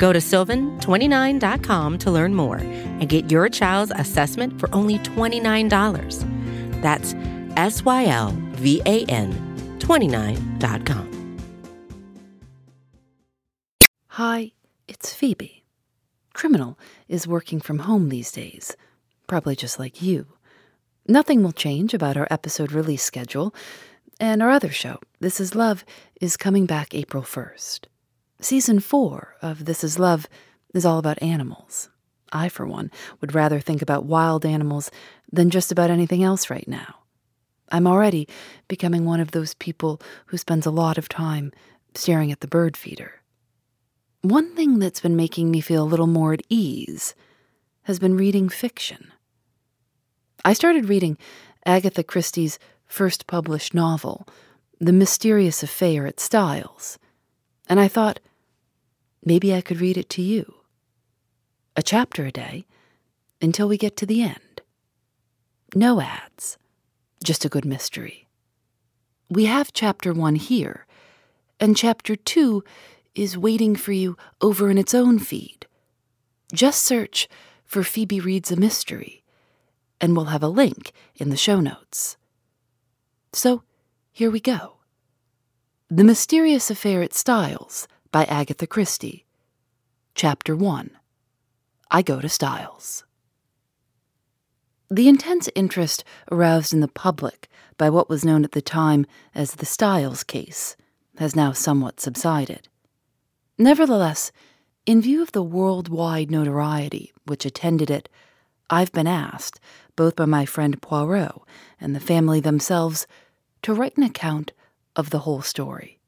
Go to sylvan29.com to learn more and get your child's assessment for only $29. That's S Y L V A N 29.com. Hi, it's Phoebe. Criminal is working from home these days, probably just like you. Nothing will change about our episode release schedule, and our other show, This Is Love, is coming back April 1st. Season 4 of This Is Love is all about animals. I, for one, would rather think about wild animals than just about anything else right now. I'm already becoming one of those people who spends a lot of time staring at the bird feeder. One thing that's been making me feel a little more at ease has been reading fiction. I started reading Agatha Christie's first published novel, The Mysterious Affair at Styles, and I thought maybe I could read it to you. A chapter a day until we get to the end. No ads, just a good mystery. We have chapter one here, and chapter two is waiting for you over in its own feed. Just search for Phoebe Reads a Mystery, and we'll have a link in the show notes. So, here we go The Mysterious Affair at Styles by Agatha Christie. Chapter 1 I Go to Styles. The intense interest aroused in the public by what was known at the time as the Styles case has now somewhat subsided. Nevertheless, in view of the worldwide notoriety which attended it, I've been asked, both by my friend Poirot and the family themselves, to write an account of the whole story.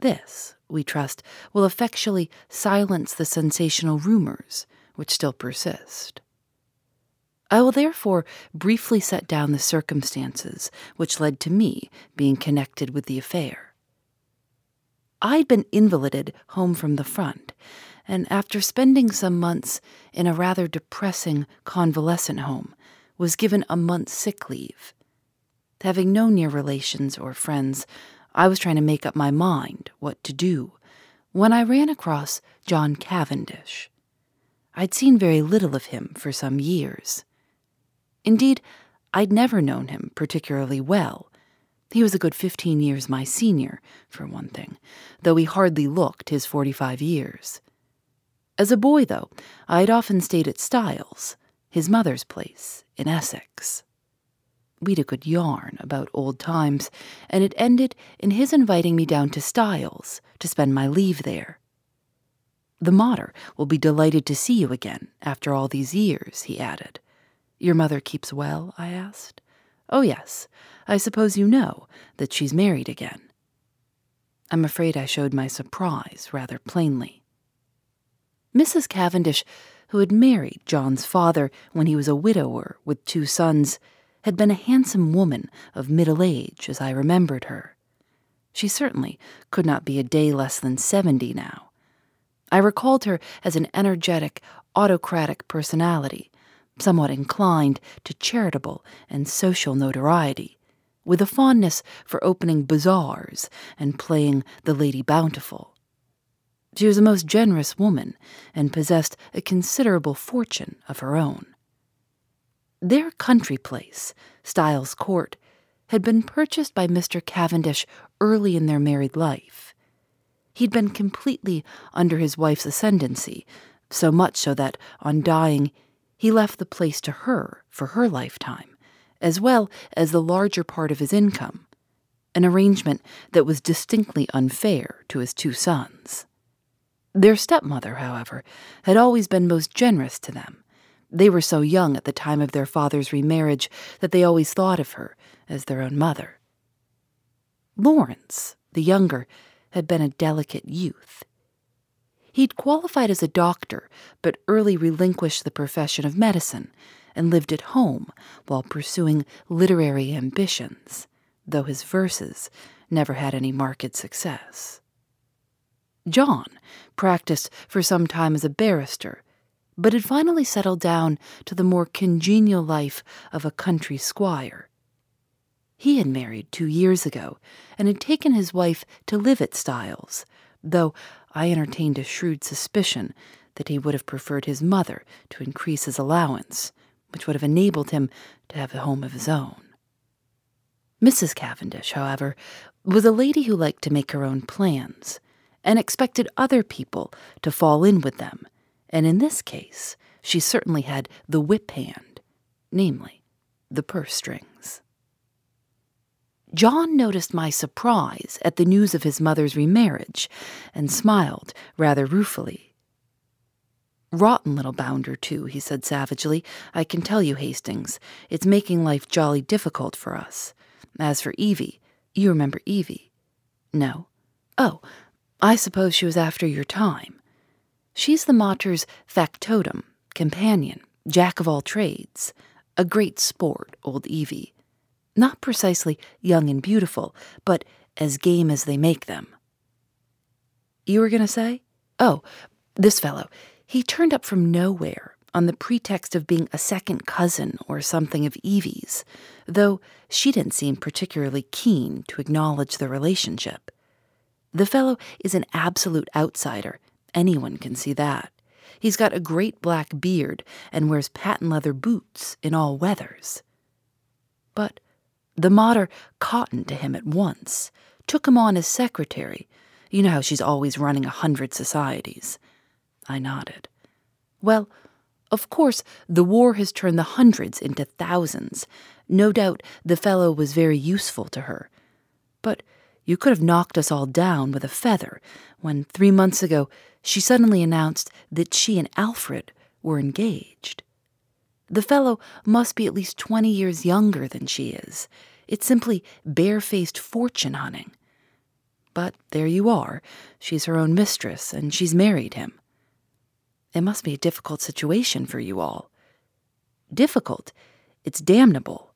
This, we trust, will effectually silence the sensational rumors which still persist. I will therefore briefly set down the circumstances which led to me being connected with the affair. I'd been invalided home from the front, and after spending some months in a rather depressing convalescent home, was given a month's sick leave. Having no near relations or friends, I was trying to make up my mind what to do when I ran across John Cavendish. I'd seen very little of him for some years. Indeed, I'd never known him particularly well. He was a good fifteen years my senior, for one thing, though he hardly looked his forty five years. As a boy, though, I'd often stayed at Styles, his mother's place in Essex. We'd a good yarn about old times, and it ended in his inviting me down to Styles to spend my leave there. The mater will be delighted to see you again after all these years, he added. Your mother keeps well? I asked. Oh, yes. I suppose you know that she's married again. I'm afraid I showed my surprise rather plainly. Mrs. Cavendish, who had married John's father when he was a widower with two sons, had been a handsome woman of middle age as I remembered her. She certainly could not be a day less than seventy now. I recalled her as an energetic, autocratic personality, somewhat inclined to charitable and social notoriety, with a fondness for opening bazaars and playing the Lady Bountiful. She was a most generous woman and possessed a considerable fortune of her own. Their country place, Styles Court, had been purchased by Mr. Cavendish early in their married life. He'd been completely under his wife's ascendancy, so much so that, on dying, he left the place to her for her lifetime, as well as the larger part of his income, an arrangement that was distinctly unfair to his two sons. Their stepmother, however, had always been most generous to them. They were so young at the time of their father's remarriage that they always thought of her as their own mother. Lawrence, the younger, had been a delicate youth. He'd qualified as a doctor, but early relinquished the profession of medicine and lived at home while pursuing literary ambitions, though his verses never had any marked success. John practiced for some time as a barrister, but had finally settled down to the more congenial life of a country squire. He had married two years ago and had taken his wife to live at Styles, though I entertained a shrewd suspicion that he would have preferred his mother to increase his allowance, which would have enabled him to have a home of his own. Mrs. Cavendish, however, was a lady who liked to make her own plans and expected other people to fall in with them, and in this case, she certainly had the whip hand, namely, the purse strings. John noticed my surprise at the news of his mother's remarriage and smiled rather ruefully. Rotten little bounder, too, he said savagely. I can tell you, Hastings, it's making life jolly difficult for us. As for Evie, you remember Evie? No. Oh, I suppose she was after your time. She's the mater's factotum, companion, jack of all trades. A great sport, old Evie. Not precisely young and beautiful, but as game as they make them. You were going to say? Oh, this fellow. He turned up from nowhere on the pretext of being a second cousin or something of Evie's, though she didn't seem particularly keen to acknowledge the relationship. The fellow is an absolute outsider. Anyone can see that. He's got a great black beard and wears patent leather boots in all weathers. But the mater cottoned to him at once, took him on as secretary. You know how she's always running a hundred societies. I nodded. Well, of course, the war has turned the hundreds into thousands. No doubt the fellow was very useful to her. But you could have knocked us all down with a feather when, three months ago, she suddenly announced that she and Alfred were engaged. The fellow must be at least 20 years younger than she is. It's simply barefaced fortune hunting. But there you are. She's her own mistress, and she's married him. It must be a difficult situation for you all. Difficult? It's damnable.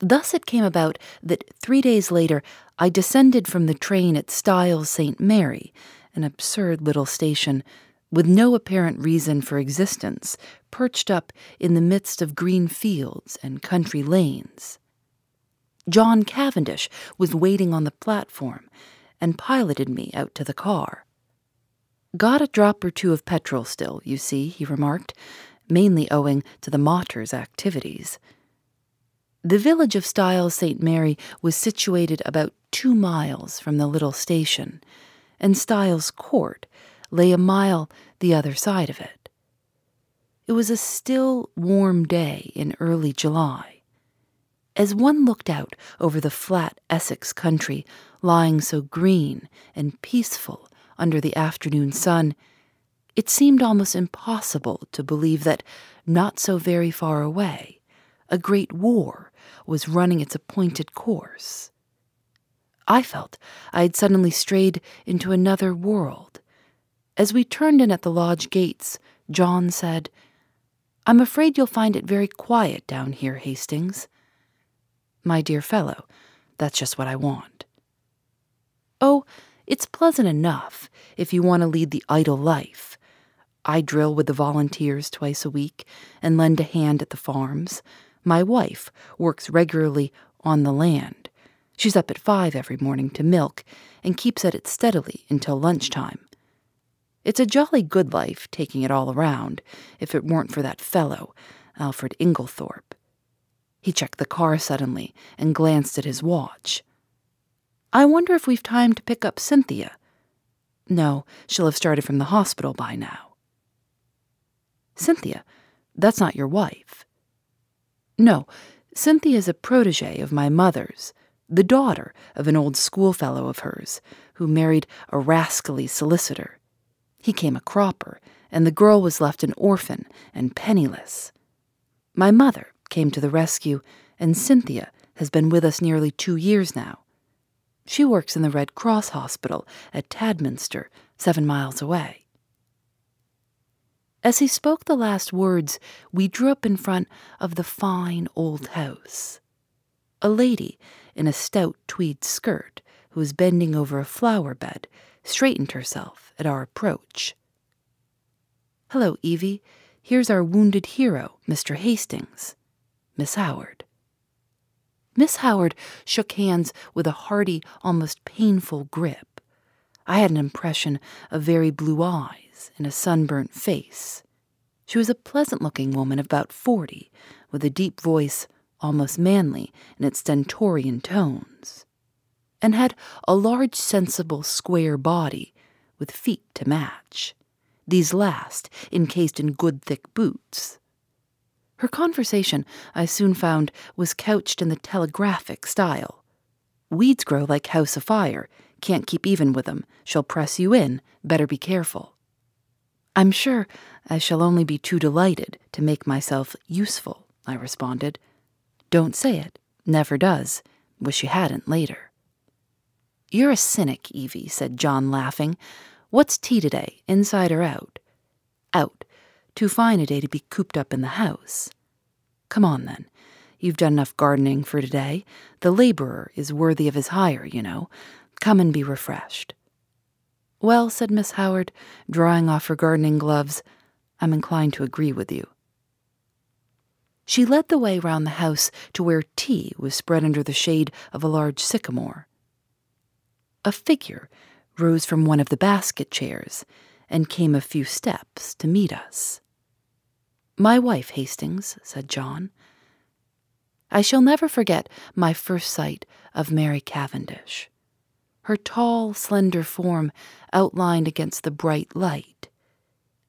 Thus it came about that three days later I descended from the train at Styles St. Mary, an absurd little station with no apparent reason for existence, perched up in the midst of green fields and country lanes. John Cavendish was waiting on the platform and piloted me out to the car. Got a drop or two of petrol still, you see, he remarked, mainly owing to the mater's activities. The village of Styles St. Mary was situated about two miles from the little station, and Styles Court lay a mile the other side of it. It was a still, warm day in early July. As one looked out over the flat Essex country, lying so green and peaceful under the afternoon sun, it seemed almost impossible to believe that, not so very far away, a great war was running its appointed course. I felt I had suddenly strayed into another world. As we turned in at the lodge gates, John said, I'm afraid you'll find it very quiet down here, Hastings. My dear fellow, that's just what I want. Oh, it's pleasant enough if you want to lead the idle life. I drill with the volunteers twice a week and lend a hand at the farms. My wife works regularly on the land. She's up at five every morning to milk and keeps at it steadily until lunchtime. It's a jolly good life, taking it all around, if it weren't for that fellow, Alfred Inglethorpe. He checked the car suddenly and glanced at his watch. I wonder if we've time to pick up Cynthia. No, she'll have started from the hospital by now. Cynthia, that's not your wife. No, Cynthia is a protege of my mother's, the daughter of an old schoolfellow of hers, who married a rascally solicitor. He came a cropper, and the girl was left an orphan and penniless. My mother came to the rescue, and Cynthia has been with us nearly two years now. She works in the Red Cross Hospital at Tadminster, seven miles away. As he spoke the last words, we drew up in front of the fine old house. A lady in a stout tweed skirt, who was bending over a flower bed, straightened herself at our approach. Hello, Evie. Here's our wounded hero, Mr. Hastings. Miss Howard. Miss Howard shook hands with a hearty, almost painful grip. I had an impression of very blue eyes and a sunburnt face. She was a pleasant looking woman of about forty, with a deep voice, almost manly in its stentorian tones, and had a large, sensible, square body with feet to match, these last encased in good thick boots. Her conversation, I soon found, was couched in the telegraphic style. Weeds grow like house afire. Can't keep even with 'em. She'll press you in. Better be careful. I'm sure I shall only be too delighted to make myself useful, I responded. Don't say it. Never does. Wish you hadn't later. You're a cynic, Evie, said John, laughing. What's tea today, inside or out? Out. Too fine a day to be cooped up in the house. Come on, then. You've done enough gardening for today. The laborer is worthy of his hire, you know. Come and be refreshed. Well, said Miss Howard, drawing off her gardening gloves, I'm inclined to agree with you. She led the way round the house to where tea was spread under the shade of a large sycamore. A figure rose from one of the basket chairs and came a few steps to meet us. My wife, Hastings, said John. I shall never forget my first sight of Mary Cavendish. Her tall, slender form outlined against the bright light.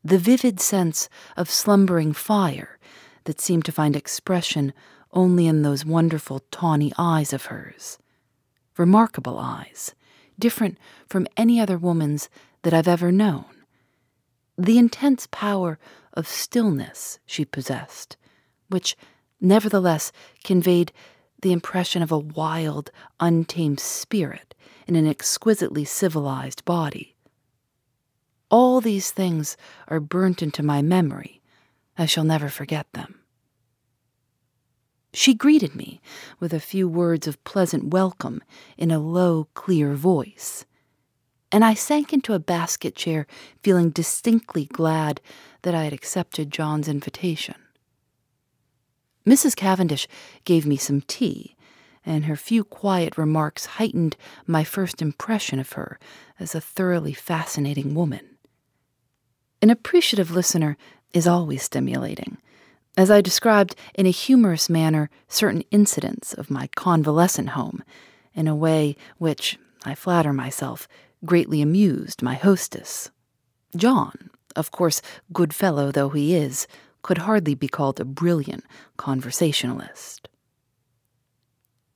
The vivid sense of slumbering fire that seemed to find expression only in those wonderful tawny eyes of hers. Remarkable eyes, different from any other woman's that I've ever known. The intense power of stillness she possessed, which nevertheless conveyed the impression of a wild, untamed spirit in an exquisitely civilized body. All these things are burnt into my memory. I shall never forget them. She greeted me with a few words of pleasant welcome in a low, clear voice and I sank into a basket chair, feeling distinctly glad that I had accepted John's invitation. Mrs. Cavendish gave me some tea, and her few quiet remarks heightened my first impression of her as a thoroughly fascinating woman. An appreciative listener is always stimulating. As I described in a humorous manner certain incidents of my convalescent home, in a way which, I flatter myself, greatly amused my hostess. John, of course, good fellow though he is, could hardly be called a brilliant conversationalist.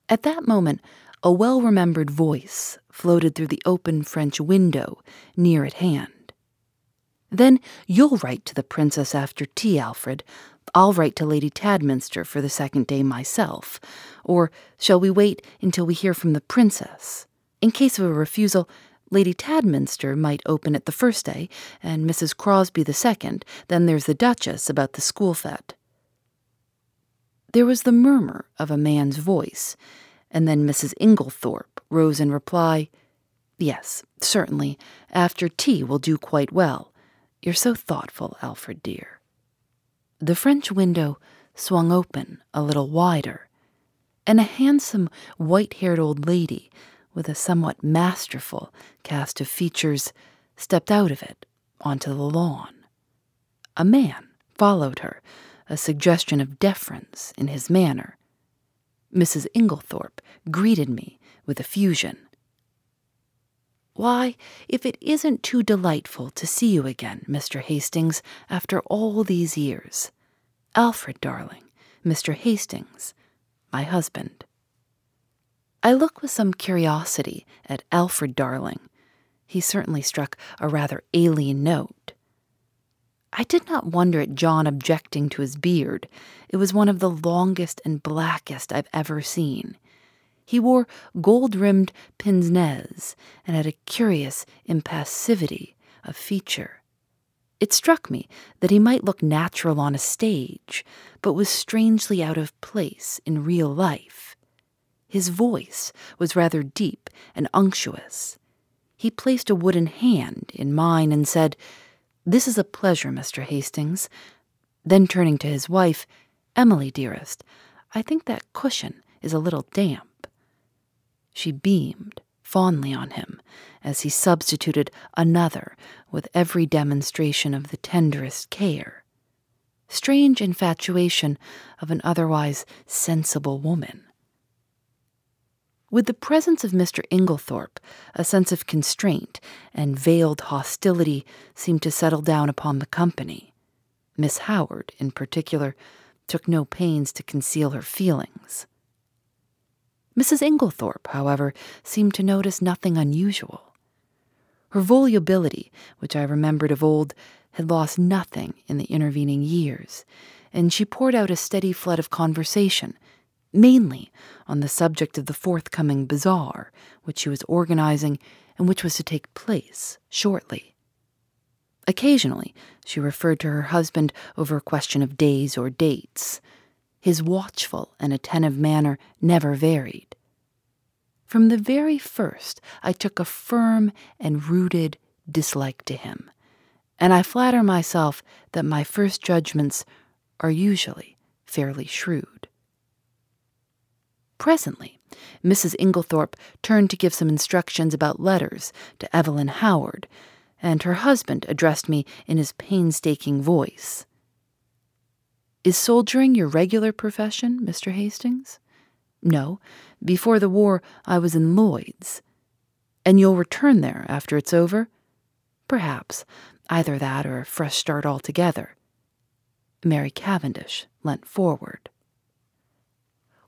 At that moment, a well remembered voice floated through the open French window near at hand. Then you'll write to the princess after tea, Alfred. I'll write to Lady Tadminster for the second day myself. Or shall we wait until we hear from the princess? In case of a refusal, Lady Tadminster might open it the first day, and Mrs. Crosby the second. Then there's the Duchess about the school fete. There was the murmur of a man's voice, and then Mrs. Inglethorpe rose in reply, Yes, certainly. After tea will do quite well. You're so thoughtful, Alfred dear. The French window swung open a little wider, and a handsome, white haired old lady with a somewhat masterful cast of features, stepped out of it onto the lawn. A man followed her, a suggestion of deference in his manner. Mrs. Inglethorpe greeted me with effusion. Why, if it isn't too delightful to see you again, Mr. Hastings, after all these years. Alfred, darling, Mr. Hastings, my husband. I look with some curiosity at Alfred Darling. He certainly struck a rather alien note. I did not wonder at John objecting to his beard. It was one of the longest and blackest I've ever seen. He wore gold rimmed pince nez and had a curious impassivity of feature. It struck me that he might look natural on a stage, but was strangely out of place in real life. His voice was rather deep and unctuous. He placed a wooden hand in mine and said, This is a pleasure, Mr. Hastings. Then turning to his wife, Emily, dearest, I think that cushion is a little damp. She beamed fondly on him as he substituted another with every demonstration of the tenderest care. Strange infatuation of an otherwise sensible woman. With the presence of Mr. Inglethorpe, a sense of constraint and veiled hostility seemed to settle down upon the company. Miss Howard, in particular, took no pains to conceal her feelings. Mrs. Inglethorpe, however, seemed to notice nothing unusual. Her volubility, which I remembered of old, had lost nothing in the intervening years, and she poured out a steady flood of conversation, mainly on the subject of the forthcoming bazaar, which she was organizing and which was to take place shortly. Occasionally, she referred to her husband over a question of days or dates. His watchful and attentive manner never varied. From the very first, I took a firm and rooted dislike to him, and I flatter myself that my first judgments are usually fairly shrewd. Presently, Mrs. Inglethorpe turned to give some instructions about letters to Evelyn Howard, and her husband addressed me in his painstaking voice. Is soldiering your regular profession, Mr. Hastings? No. Before the war, I was in Lloyd's. And you'll return there after it's over? Perhaps. Either that or a fresh start altogether. Mary Cavendish leant forward.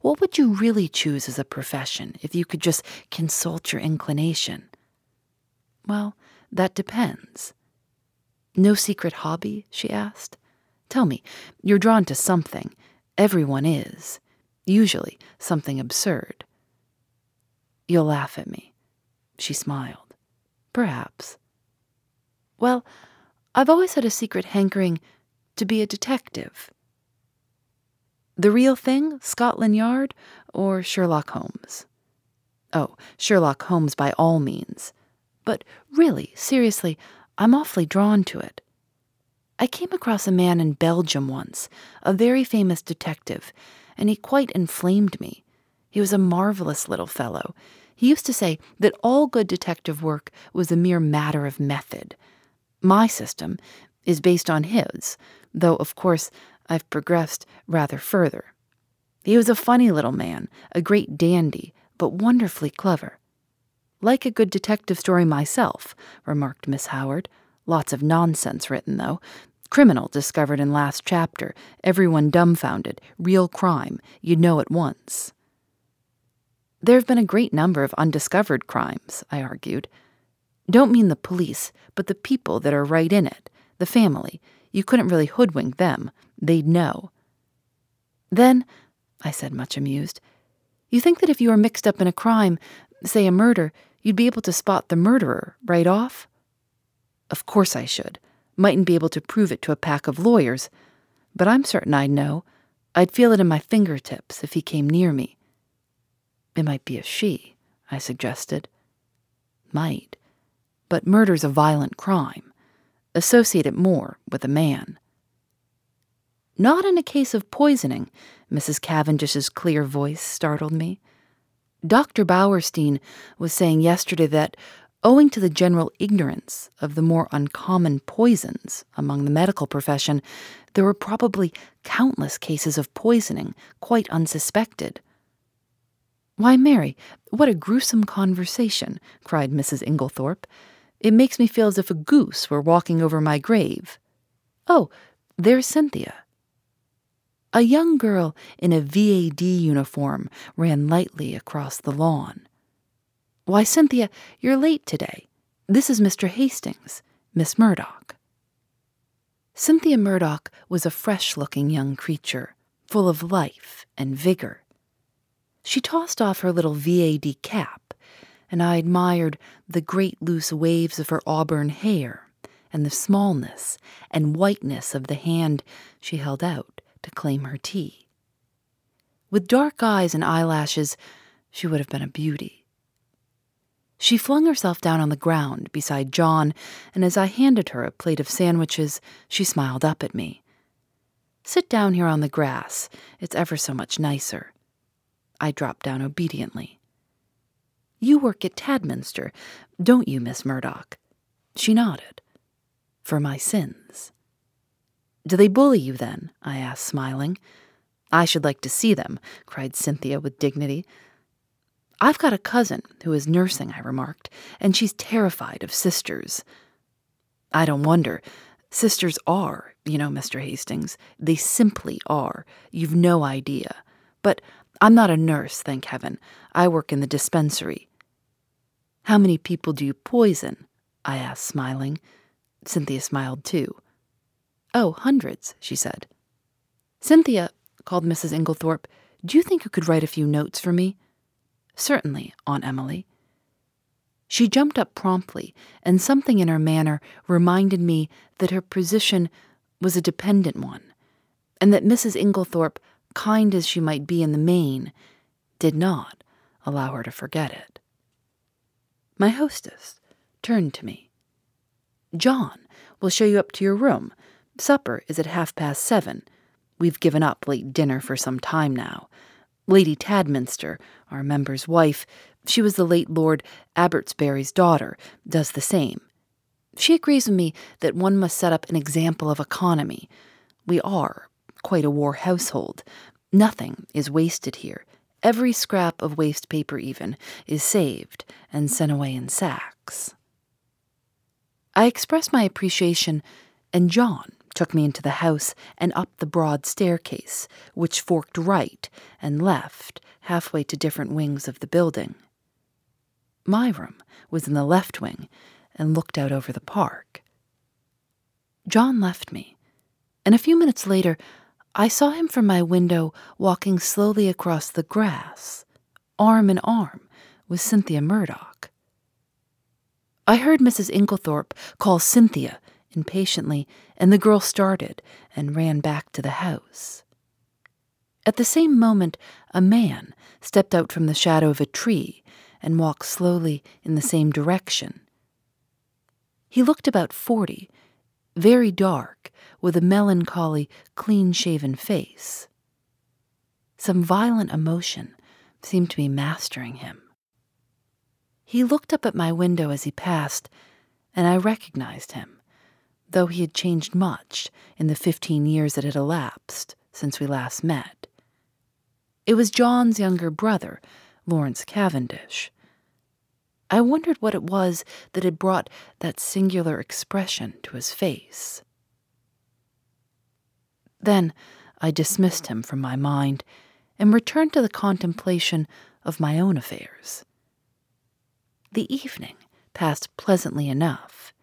What would you really choose as a profession if you could just consult your inclination? Well, that depends. No secret hobby? she asked. Tell me, you're drawn to something. Everyone is. Usually something absurd. You'll laugh at me. She smiled. Perhaps. Well, I've always had a secret hankering to be a detective. The real thing, Scotland Yard, or Sherlock Holmes? Oh, Sherlock Holmes by all means. But really, seriously, I'm awfully drawn to it. I came across a man in Belgium once, a very famous detective, and he quite inflamed me. He was a marvelous little fellow. He used to say that all good detective work was a mere matter of method. My system is based on his, though, of course, I've progressed rather further. He was a funny little man, a great dandy, but wonderfully clever. Like a good detective story myself, remarked Miss Howard. Lots of nonsense written, though. Criminal discovered in last chapter. Everyone dumbfounded. Real crime. You'd know at once. There have been a great number of undiscovered crimes, I argued. Don't mean the police, but the people that are right in it, the family. You couldn't really hoodwink them. They'd know. Then, I said, much amused, you think that if you were mixed up in a crime, say a murder, you'd be able to spot the murderer right off? Of course I should. Mightn't be able to prove it to a pack of lawyers, but I'm certain I'd know. I'd feel it in my fingertips if he came near me. It might be a she, I suggested. Might. But murder's a violent crime. Associate it more with a man. Not in a case of poisoning, Mrs. Cavendish's clear voice startled me. Dr. Bauerstein was saying yesterday that, owing to the general ignorance of the more uncommon poisons among the medical profession, there were probably countless cases of poisoning quite unsuspected. Why, Mary, what a gruesome conversation, cried Mrs. Inglethorpe. It makes me feel as if a goose were walking over my grave. Oh, there's Cynthia. A young girl in a VAD uniform ran lightly across the lawn. Why, Cynthia, you're late today. This is Mr. Hastings, Miss Murdoch. Cynthia Murdoch was a fresh looking young creature, full of life and vigor. She tossed off her little VAD cap, and I admired the great loose waves of her auburn hair and the smallness and whiteness of the hand she held out to claim her tea. With dark eyes and eyelashes, she would have been a beauty. She flung herself down on the ground beside John, and as I handed her a plate of sandwiches, she smiled up at me. Sit down here on the grass. It's ever so much nicer. I dropped down obediently. You work at Tadminster, don't you, Miss Murdoch? She nodded. For my sins. Do they bully you then? I asked, smiling. I should like to see them, cried Cynthia with dignity. I've got a cousin who is nursing, I remarked, and she's terrified of sisters. I don't wonder. Sisters are, you know, Mr. Hastings. They simply are. You've no idea. But I'm not a nurse, thank heaven. I work in the dispensary. How many people do you poison? I asked, smiling. Cynthia smiled too. Oh, hundreds, she said. Cynthia, called Mrs. Inglethorpe, do you think you could write a few notes for me? Certainly, Aunt Emily. She jumped up promptly, and something in her manner reminded me that her position was a dependent one, and that Mrs. Inglethorpe, kind as she might be in the main, did not allow her to forget it. My hostess turned to me. John will show you up to your room. Supper is at half past seven. We've given up late dinner for some time now. Lady Tadminster, our member's wife, she was the late Lord Abbotsbury's daughter, does the same. She agrees with me that one must set up an example of economy. We are quite a war household. Nothing is wasted here. Every scrap of waste paper, even, is saved and sent away in sacks. I expressed my appreciation, and John took me into the house and up the broad staircase, which forked right and left halfway to different wings of the building. My room was in the left wing and looked out over the park. John left me, and a few minutes later I saw him from my window walking slowly across the grass, arm in arm with Cynthia Murdoch. I heard Mrs. Inglethorpe call Cynthia impatiently, and the girl started and ran back to the house. At the same moment, a man stepped out from the shadow of a tree and walked slowly in the same direction. He looked about forty, very dark, with a melancholy, clean shaven face. Some violent emotion seemed to be mastering him. He looked up at my window as he passed, and I recognized him though he had changed much in the fifteen years that had elapsed since we last met. It was John's younger brother, Lawrence Cavendish. I wondered what it was that had brought that singular expression to his face. Then I dismissed him from my mind and returned to the contemplation of my own affairs. The evening passed pleasantly enough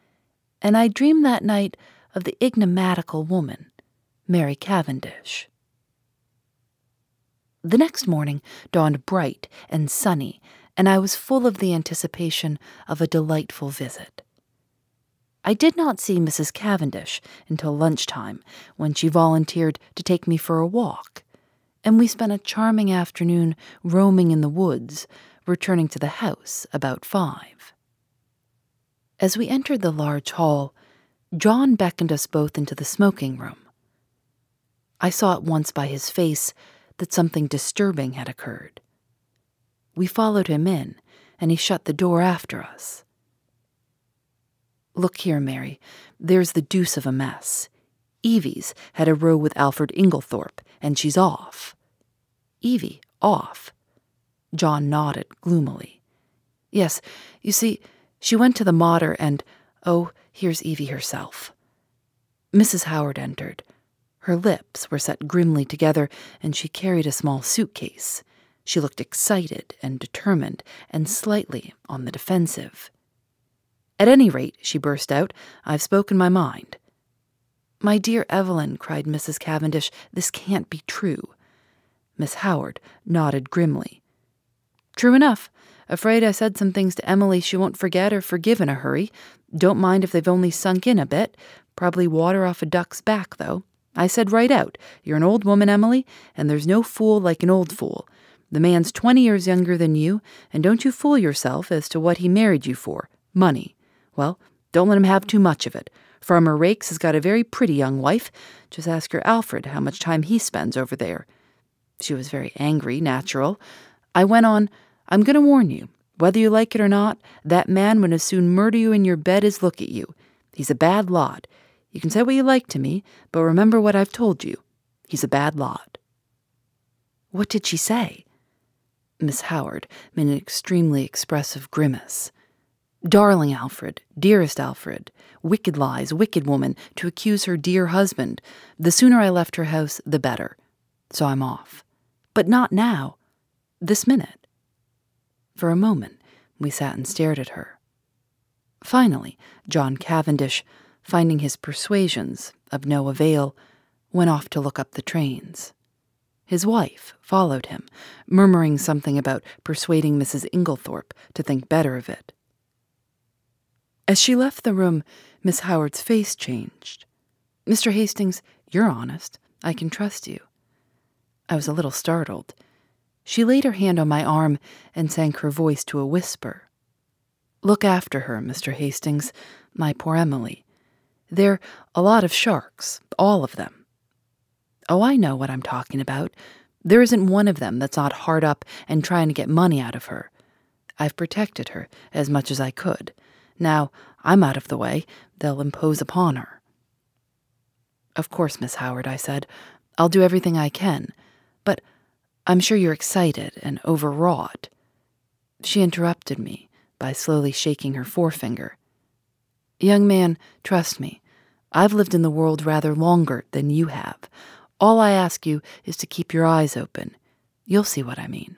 and I dreamed that night of the enigmatical woman, Mary Cavendish. The next morning dawned bright and sunny, and I was full of the anticipation of a delightful visit. I did not see Mrs. Cavendish until lunchtime, when she volunteered to take me for a walk, and we spent a charming afternoon roaming in the woods, returning to the house about five. As we entered the large hall, John beckoned us both into the smoking room. I saw at once by his face that something disturbing had occurred. We followed him in, and he shut the door after us. Look here, Mary, there's the deuce of a mess. Evie's had a row with Alfred Inglethorpe, and she's off. Evie, off? John nodded gloomily. Yes, you see, she went to the mater, and oh, here's Evie herself. Mrs. Howard entered. Her lips were set grimly together, and she carried a small suitcase. She looked excited and determined, and slightly on the defensive. At any rate, she burst out, I've spoken my mind. My dear Evelyn, cried Mrs. Cavendish, this can't be true. Miss Howard nodded grimly. True enough. Afraid I said some things to Emily she won't forget or forgive in a hurry. Don't mind if they've only sunk in a bit. Probably water off a duck's back, though. I said right out, You're an old woman, Emily, and there's no fool like an old fool. The man's 20 years younger than you, and don't you fool yourself as to what he married you for money. Well, don't let him have too much of it. Farmer Raikes has got a very pretty young wife. Just ask your Alfred how much time he spends over there. She was very angry, natural. I went on, I'm going to warn you. Whether you like it or not, that man would as soon murder you in your bed as look at you. He's a bad lot. You can say what you like to me, but remember what I've told you. He's a bad lot. What did she say? Miss Howard made an extremely expressive grimace. Darling Alfred, dearest Alfred, wicked lies, wicked woman, to accuse her dear husband. The sooner I left her house, the better. So I'm off. But not now. This minute. For a moment, we sat and stared at her. Finally, John Cavendish, finding his persuasions of no avail, went off to look up the trains. His wife followed him, murmuring something about persuading Mrs. Inglethorpe to think better of it. As she left the room, Miss Howard's face changed. Mr. Hastings, you're honest. I can trust you. I was a little startled. She laid her hand on my arm and sank her voice to a whisper. Look after her, Mr. Hastings, my poor Emily. They're a lot of sharks, all of them. Oh, I know what I'm talking about. There isn't one of them that's not hard up and trying to get money out of her. I've protected her as much as I could. Now I'm out of the way, they'll impose upon her. Of course, Miss Howard, I said. I'll do everything I can. I'm sure you're excited and overwrought. She interrupted me by slowly shaking her forefinger. Young man, trust me. I've lived in the world rather longer than you have. All I ask you is to keep your eyes open. You'll see what I mean.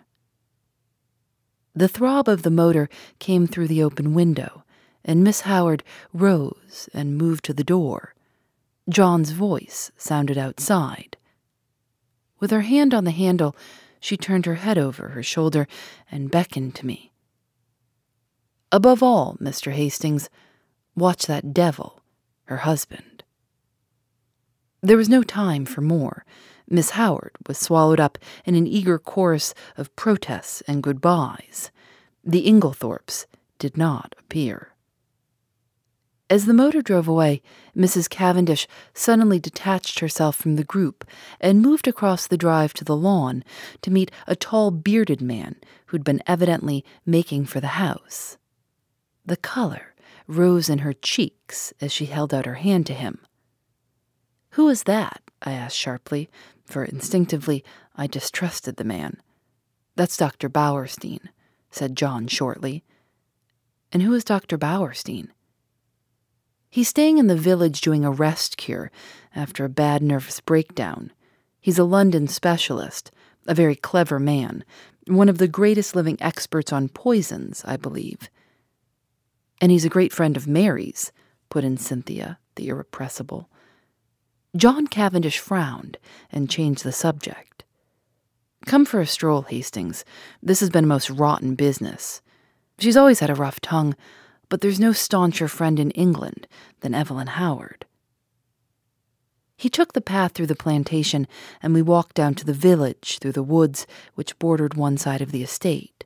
The throb of the motor came through the open window, and Miss Howard rose and moved to the door. John's voice sounded outside. With her hand on the handle, she turned her head over her shoulder and beckoned to me. Above all, Mr. Hastings, watch that devil, her husband. There was no time for more. Miss Howard was swallowed up in an eager chorus of protests and goodbyes. The Inglethorpes did not appear. As the motor drove away, Mrs. Cavendish suddenly detached herself from the group and moved across the drive to the lawn to meet a tall, bearded man who'd been evidently making for the house. The color rose in her cheeks as she held out her hand to him. Who is that? I asked sharply, for instinctively I distrusted the man. That's Dr. Bauerstein, said John shortly. And who is Dr. Bauerstein? He's staying in the village doing a rest cure after a bad nervous breakdown. He's a London specialist, a very clever man, one of the greatest living experts on poisons, I believe. And he's a great friend of Mary's, put in Cynthia, the irrepressible. John Cavendish frowned and changed the subject. Come for a stroll, Hastings. This has been a most rotten business. She's always had a rough tongue, but there's no stauncher friend in England than Evelyn Howard. He took the path through the plantation, and we walked down to the village through the woods which bordered one side of the estate.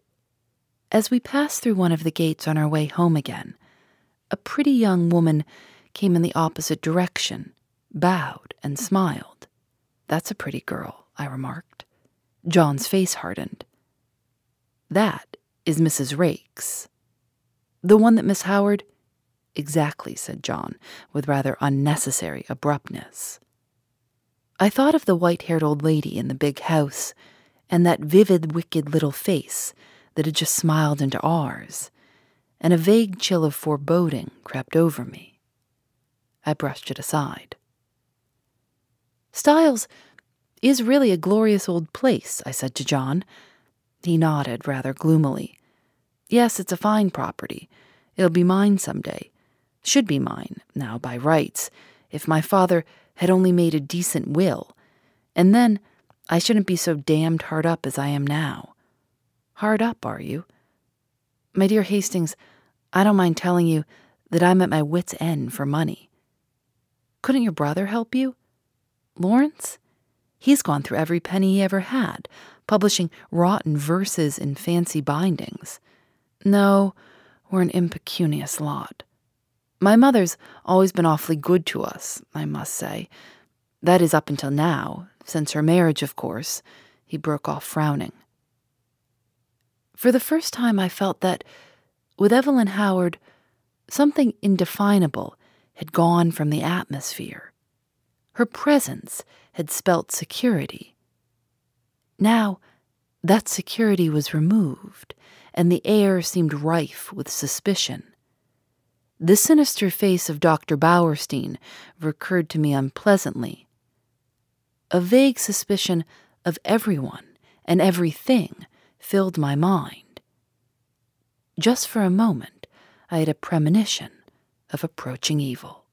As we passed through one of the gates on our way home again, a pretty young woman came in the opposite direction bowed, and smiled. That's a pretty girl, I remarked. John's face hardened. That is Mrs. Raikes. The one that Miss Howard? Exactly, said John, with rather unnecessary abruptness. I thought of the white haired old lady in the big house, and that vivid, wicked little face that had just smiled into ours, and a vague chill of foreboding crept over me. I brushed it aside. Styles is really a glorious old place, I said to John. He nodded rather gloomily. Yes, it's a fine property. It'll be mine some day. Should be mine, now by rights, if my father had only made a decent will. And then I shouldn't be so damned hard up as I am now. Hard up, are you? My dear Hastings, I don't mind telling you that I'm at my wits' end for money. Couldn't your brother help you? Lawrence? He's gone through every penny he ever had, publishing rotten verses in fancy bindings. No, we're an impecunious lot. My mother's always been awfully good to us, I must say. That is up until now, since her marriage, of course. He broke off, frowning. For the first time, I felt that, with Evelyn Howard, something indefinable had gone from the atmosphere. Her presence had spelt security. Now, that security was removed, and the air seemed rife with suspicion. The sinister face of Dr. Bauerstein recurred to me unpleasantly. A vague suspicion of everyone and everything filled my mind. Just for a moment, I had a premonition of approaching evil.